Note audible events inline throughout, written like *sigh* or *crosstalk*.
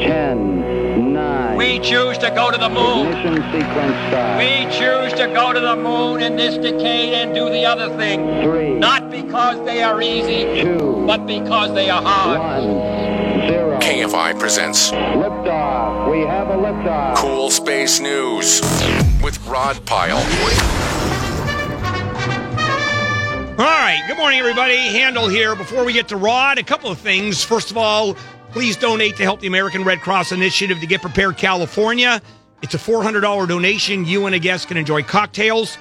10, 9. We choose to go to the moon. Ignition sequence start. We choose to go to the moon in this decade and do the other thing. Three. Not because they are easy, Two. but because they are hard. One. Zero. KFI presents Liftoff. We have a liftoff. Cool Space News with Rod Pyle. All right. Good morning, everybody. Handel here. Before we get to Rod, a couple of things. First of all, please donate to help the American Red Cross Initiative to Get Prepared California. It's a $400 donation. You and a guest can enjoy cocktails,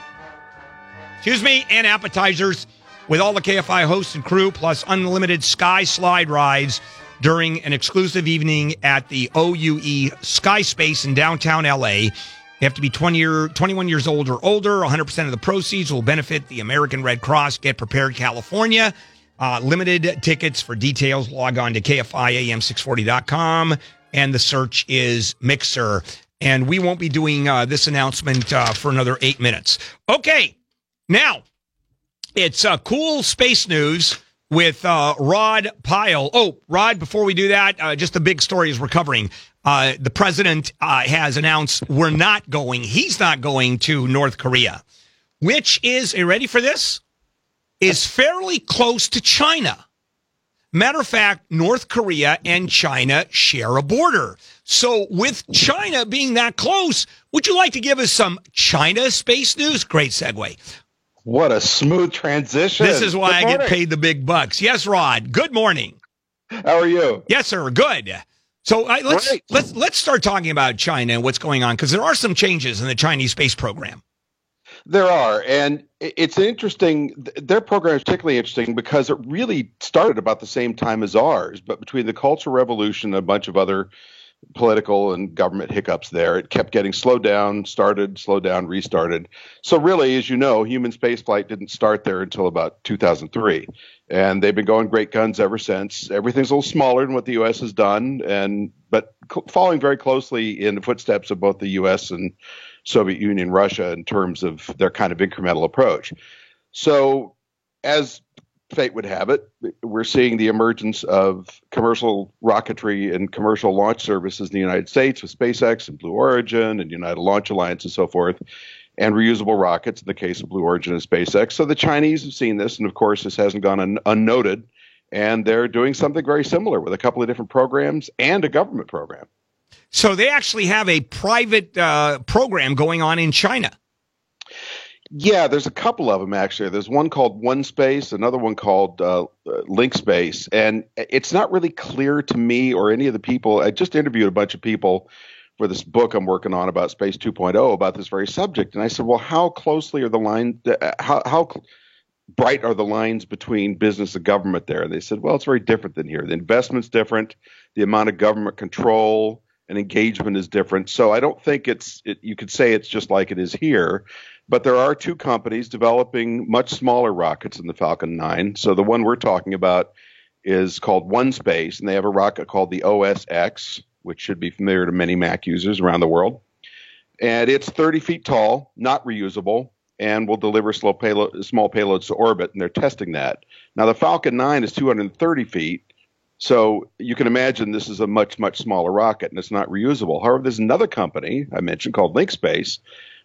excuse me, and appetizers with all the KFI hosts and crew, plus unlimited sky slide rides during an exclusive evening at the OUE Sky Space in downtown LA. You have to be 20 year, 21 years old or older. 100% of the proceeds will benefit the American Red Cross. Get prepared, California. Uh, limited tickets for details. Log on to KFIAM640.com and the search is Mixer. And we won't be doing uh, this announcement uh, for another eight minutes. Okay. Now, it's uh, cool space news with uh, Rod Pyle. Oh, Rod, before we do that, uh, just the big story is recovering. The president has announced we're not going, he's not going to North Korea, which is, are you ready for this? Is fairly close to China. Matter of fact, North Korea and China share a border. So, with China being that close, would you like to give us some China space news? Great segue. What a smooth transition. This is why I get paid the big bucks. Yes, Rod. Good morning. How are you? Yes, sir. Good. So I, let's Great. let's let's start talking about China and what's going on because there are some changes in the Chinese space program. There are, and it's interesting. Their program is particularly interesting because it really started about the same time as ours, but between the Cultural Revolution and a bunch of other political and government hiccups there, it kept getting slowed down, started, slowed down, restarted. So really, as you know, human spaceflight didn't start there until about 2003, and they've been going great guns ever since. Everything's a little smaller than what the U.S. has done, and but following very closely in the footsteps of both the U.S. and Soviet Union, Russia, in terms of their kind of incremental approach. So, as fate would have it, we're seeing the emergence of commercial rocketry and commercial launch services in the United States with SpaceX and Blue Origin and United Launch Alliance and so forth, and reusable rockets in the case of Blue Origin and SpaceX. So the Chinese have seen this, and of course, this hasn't gone un- unnoted. And they're doing something very similar with a couple of different programs and a government program. So they actually have a private uh, program going on in China. Yeah, there's a couple of them actually. There's one called One Space, another one called uh, and it's not really clear to me or any of the people. I just interviewed a bunch of people for this book I'm working on about Space 2.0 about this very subject, and I said, "Well, how closely are the lines? Uh, how how bright are the lines between business and government there?" And they said, "Well, it's very different than here. The investment's different, the amount of government control." And engagement is different, so I don't think it's. It, you could say it's just like it is here, but there are two companies developing much smaller rockets than the Falcon 9. So the one we're talking about is called One Space, and they have a rocket called the OSX, which should be familiar to many Mac users around the world. And it's 30 feet tall, not reusable, and will deliver payload, small payloads to orbit, and they're testing that. Now, the Falcon 9 is 230 feet, so you can imagine this is a much, much smaller rocket, and it's not reusable. However, there's another company I mentioned called Link Space,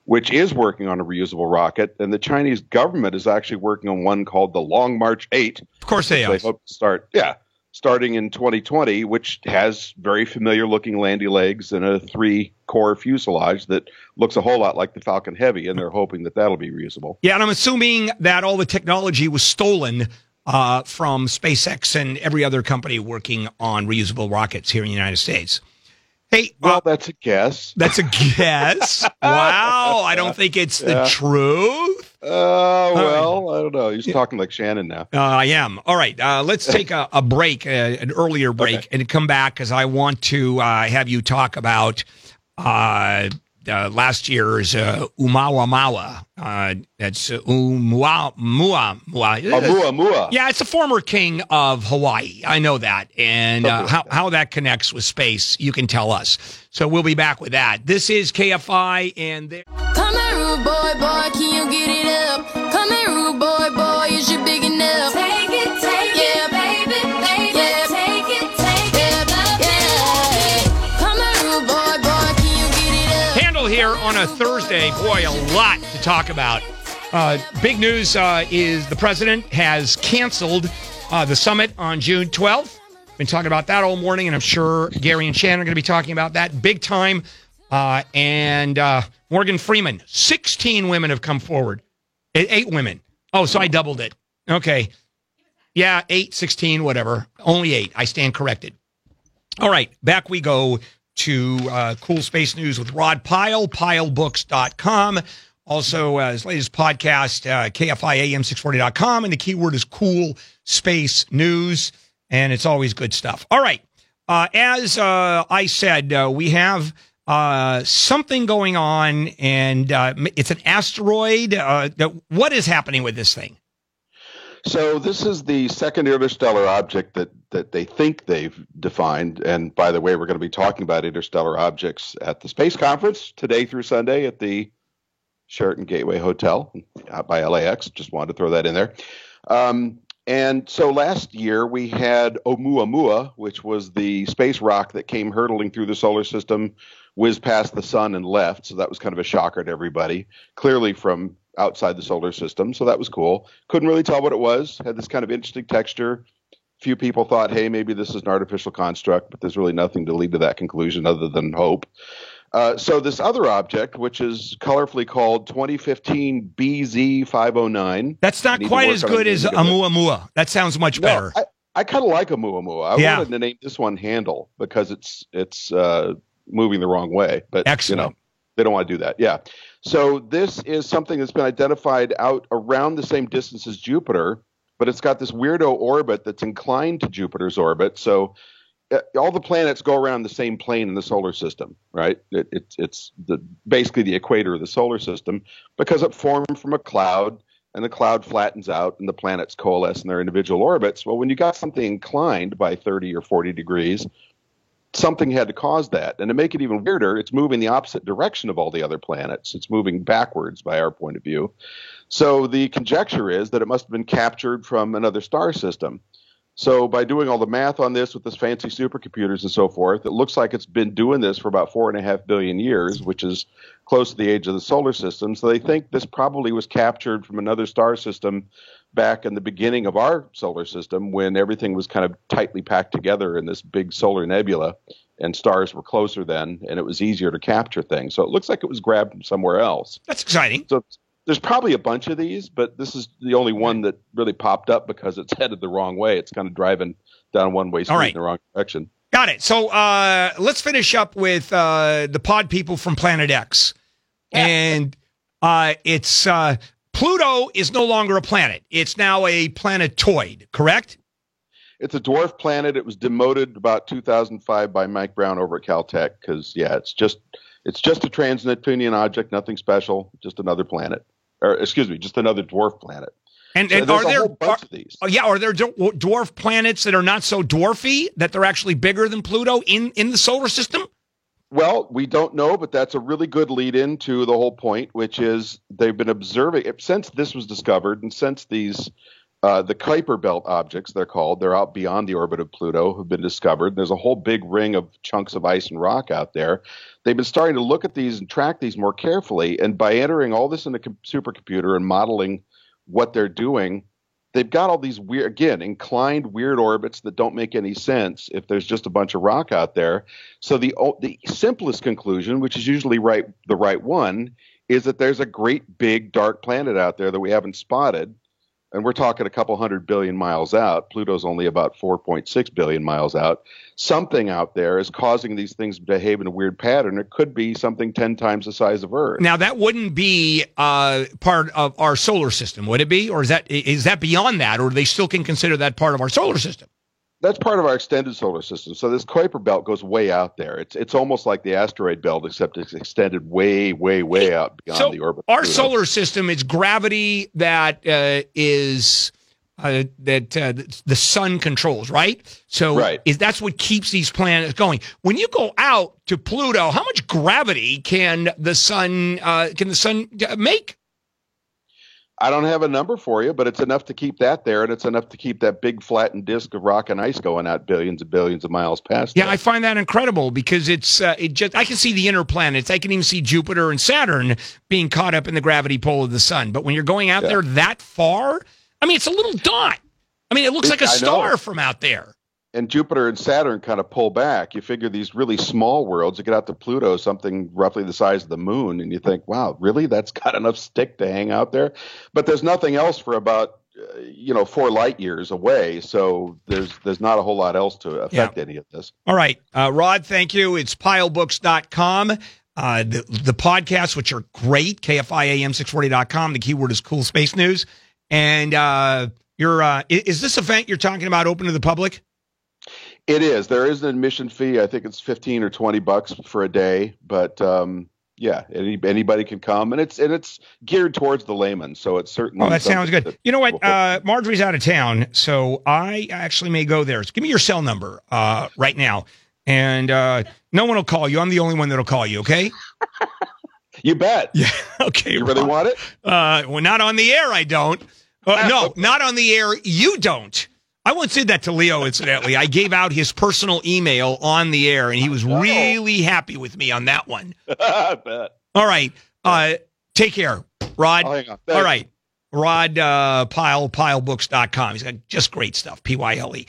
which is working on a reusable rocket, and the Chinese government is actually working on one called the Long March 8. Of course they are. They hope to start, yeah, starting in 2020, which has very familiar looking landy legs and a three core fuselage that looks a whole lot like the Falcon Heavy, and they're hoping that that'll be reusable. Yeah, and I'm assuming that all the technology was stolen uh, from SpaceX and every other company working on reusable rockets here in the United States. Hey, Well, uh, that's a guess. that's a guess. *laughs* wow, I don't think it's the Yeah. truth. Uh, well, I don't know. He's talking like Shannon now. Uh, I am. All right. Uh, let's take a, a break, uh, an earlier break, Okay. and come back because I want to uh, have you talk about uh, uh, last year's uh, Umawamawa. Uh, that's uh, Umua Mua Mua. Oh, mua, mua. Yeah, it's the former king of Hawaii. I know that. And uh, how, how that connects with space, you can tell us. So we'll be back with that. This is KFI, and there. Come here, rude boy, boy, can you get it up? Come here, rude boy, boy, is you big on a Thursday. Boy, a lot to talk about. Uh, big news uh, is the president has canceled uh, the summit on June 12th. Been talking about that all morning, and I'm sure Gary and Shannon are going to be talking about that big time. Uh, and uh, Morgan Freeman, 16 women have come forward. Eight women. Oh, so I doubled it. Okay. Yeah, 8, 16, whatever. Only eight. I stand corrected. All right, back we go to uh, Cool Space News with Rod Pyle, pilebooks.com. Also, uh, his latest podcast, uh, KFIAM640.com. And the keyword is Cool Space News. And it's always good stuff. All right. Uh, as uh, I said, uh, we have uh, something going on, and it's an asteroid. What is happening with this thing? So this is the second interstellar object that that they think they've defined. And by the way, we're going to be talking about interstellar objects at the space conference today through Sunday at the Sheraton Gateway Hotel out by LAX. Just wanted to throw that in there. Um, and so last year we had Oumuamua, which was the space rock that came hurtling through the solar system, whizzed past the sun and left. So that was kind of a shocker to everybody. Clearly from outside the solar system. So that was cool. Couldn't really tell what it was. Had this kind of interesting texture. Few people thought, hey, maybe this is an artificial construct, but there's really nothing to lead to that conclusion other than hope. Uh, so this other object, which is colorfully called 2015 BZ509. That's not I need to quite as good as. Amuamua. That sounds much No, better. I, I kind of like a Muamua. I Yeah. wanted to name this one Handel because it's it's uh, moving the wrong way. But Excellent. you know, they don't want to do that. Yeah. So this is something that's been identified out around the same distance as Jupiter, but it's got this weirdo orbit that's inclined to Jupiter's orbit. So uh, all the planets go around the same plane in the solar system, right? It, it's it's basically the equator of the solar system because it formed from a cloud and the cloud flattens out and the planets coalesce in their individual orbits. Well, when you got something inclined by 30 or 40 degrees, something had to cause that. And to make it even weirder, it's moving the opposite direction of all the other planets. It's moving backwards by our point of view. So the conjecture is that it must have been captured from another star system. So by doing all the math on this with this fancy supercomputers and so forth, it looks like it's been doing this for about four and a half billion years, which is close to the age of the solar system. So they think this probably was captured from another star system back in the beginning of our solar system when everything was kind of tightly packed together in this big solar nebula and stars were closer then and it was easier to capture things. So it looks like it was grabbed from somewhere else. That's exciting. So there's probably a bunch of these, but this is the only one that really popped up because it's *laughs* headed the wrong way. It's kind of driving down one way street All right. in the wrong direction. Got it. So uh, let's finish up with uh, the pod people from Planet X. And uh, it's uh, Pluto is no longer a planet. It's now a planetoid, correct? It's a dwarf planet. It was demoted about 2005 by Mike Brown over at Caltech because yeah, it's just it's just a trans-Neptunian object, nothing special, just another planet, or excuse me, just another dwarf planet. And, So and there's are a there whole bunch are- of these. oh, yeah, are there dw- dwarf planets that are not so dwarfy that they're actually bigger than Pluto in in the solar system? Well, we don't know, but that's a really good lead into the whole point, which is they've been observing since this was discovered, and since these uh, the Kuiper Belt objects they're called, they're out beyond the orbit of Pluto, have been discovered. There's a whole big ring of chunks of ice and rock out there. They've been starting to look at these and track these more carefully, and by entering all this in a com- supercomputer and modeling what they're doing, they've got all these weird, again, inclined weird orbits that don't make any sense if there's just a bunch of rock out there. So the the simplest conclusion, which is usually right the right one, is that there's a great big dark planet out there that we haven't spotted. And we're talking a couple hundred billion miles out. Pluto's only about 4.6 billion miles out. Something out there is causing these things to behave in a weird pattern. It could be something 10 times the size of Earth. Now that wouldn't be uh, part of our solar system, would it be, or is that is that beyond that, or they still can consider that part of our solar system? That's part of our extended solar system. So this Kuiper belt goes way out there. It's it's almost like the asteroid belt, except it's extended way, way, way out beyond so the orbit. our solar system is gravity that uh, is uh, that uh, the sun controls, right? So Right. is that's what keeps these planets going. When you go out to Pluto, how much gravity can the sun uh, can the sun uh, make? I don't have a number for you, but it's enough to keep that there, and it's enough to keep that big flattened disk of rock and ice going out billions and billions of miles past. Yeah, that. I find that incredible because it's uh, it just I can see the inner planets. I can even see Jupiter and Saturn being caught up in the gravity pull of the sun. But when you're going out Yeah. there that far, I mean, it's a little dot. I mean, it looks like a I know. star from out there. And Jupiter and Saturn kind of pull back. You figure these really small worlds, you get out to Pluto, something roughly the size of the moon, and you think, wow, really? That's *laughs* got enough stick to hang out there? But there's nothing else for about, uh, you know, four light years away. So there's there's not a whole lot else to affect any of this. All right, uh, Rod, thank you. It's pilebooks.com. Uh, the, the podcasts, which are great, KFIAM640.com. The keyword is cool space news. And uh, you're, uh, is this event you're talking about open to the public? It is. There is an admission fee. I think it's fifteen or twenty bucks for a day, but um, yeah, any, anybody can come, and it's and it's geared towards the layman. So it's certainly. Oh, that sounds good. that You know what? Uh, Marjorie's out of town, so I actually may go there. So give me your cell number uh, right now, and uh, no one will call you. I'm the only one that'll call you. Okay? *laughs* you bet. *laughs* Yeah. Okay. You really Ron. want it? Uh, well, not on the air. I don't. Uh, no, *laughs* not on the air. You don't. I once did that to Leo. Incidentally, I gave out his personal email on the air, and he was really happy with me on that one. *laughs* I bet. All right. Uh, take care, Rod. On. All Rod uh, Pyle, pilebooks.com. He's got just great stuff. P Y L E.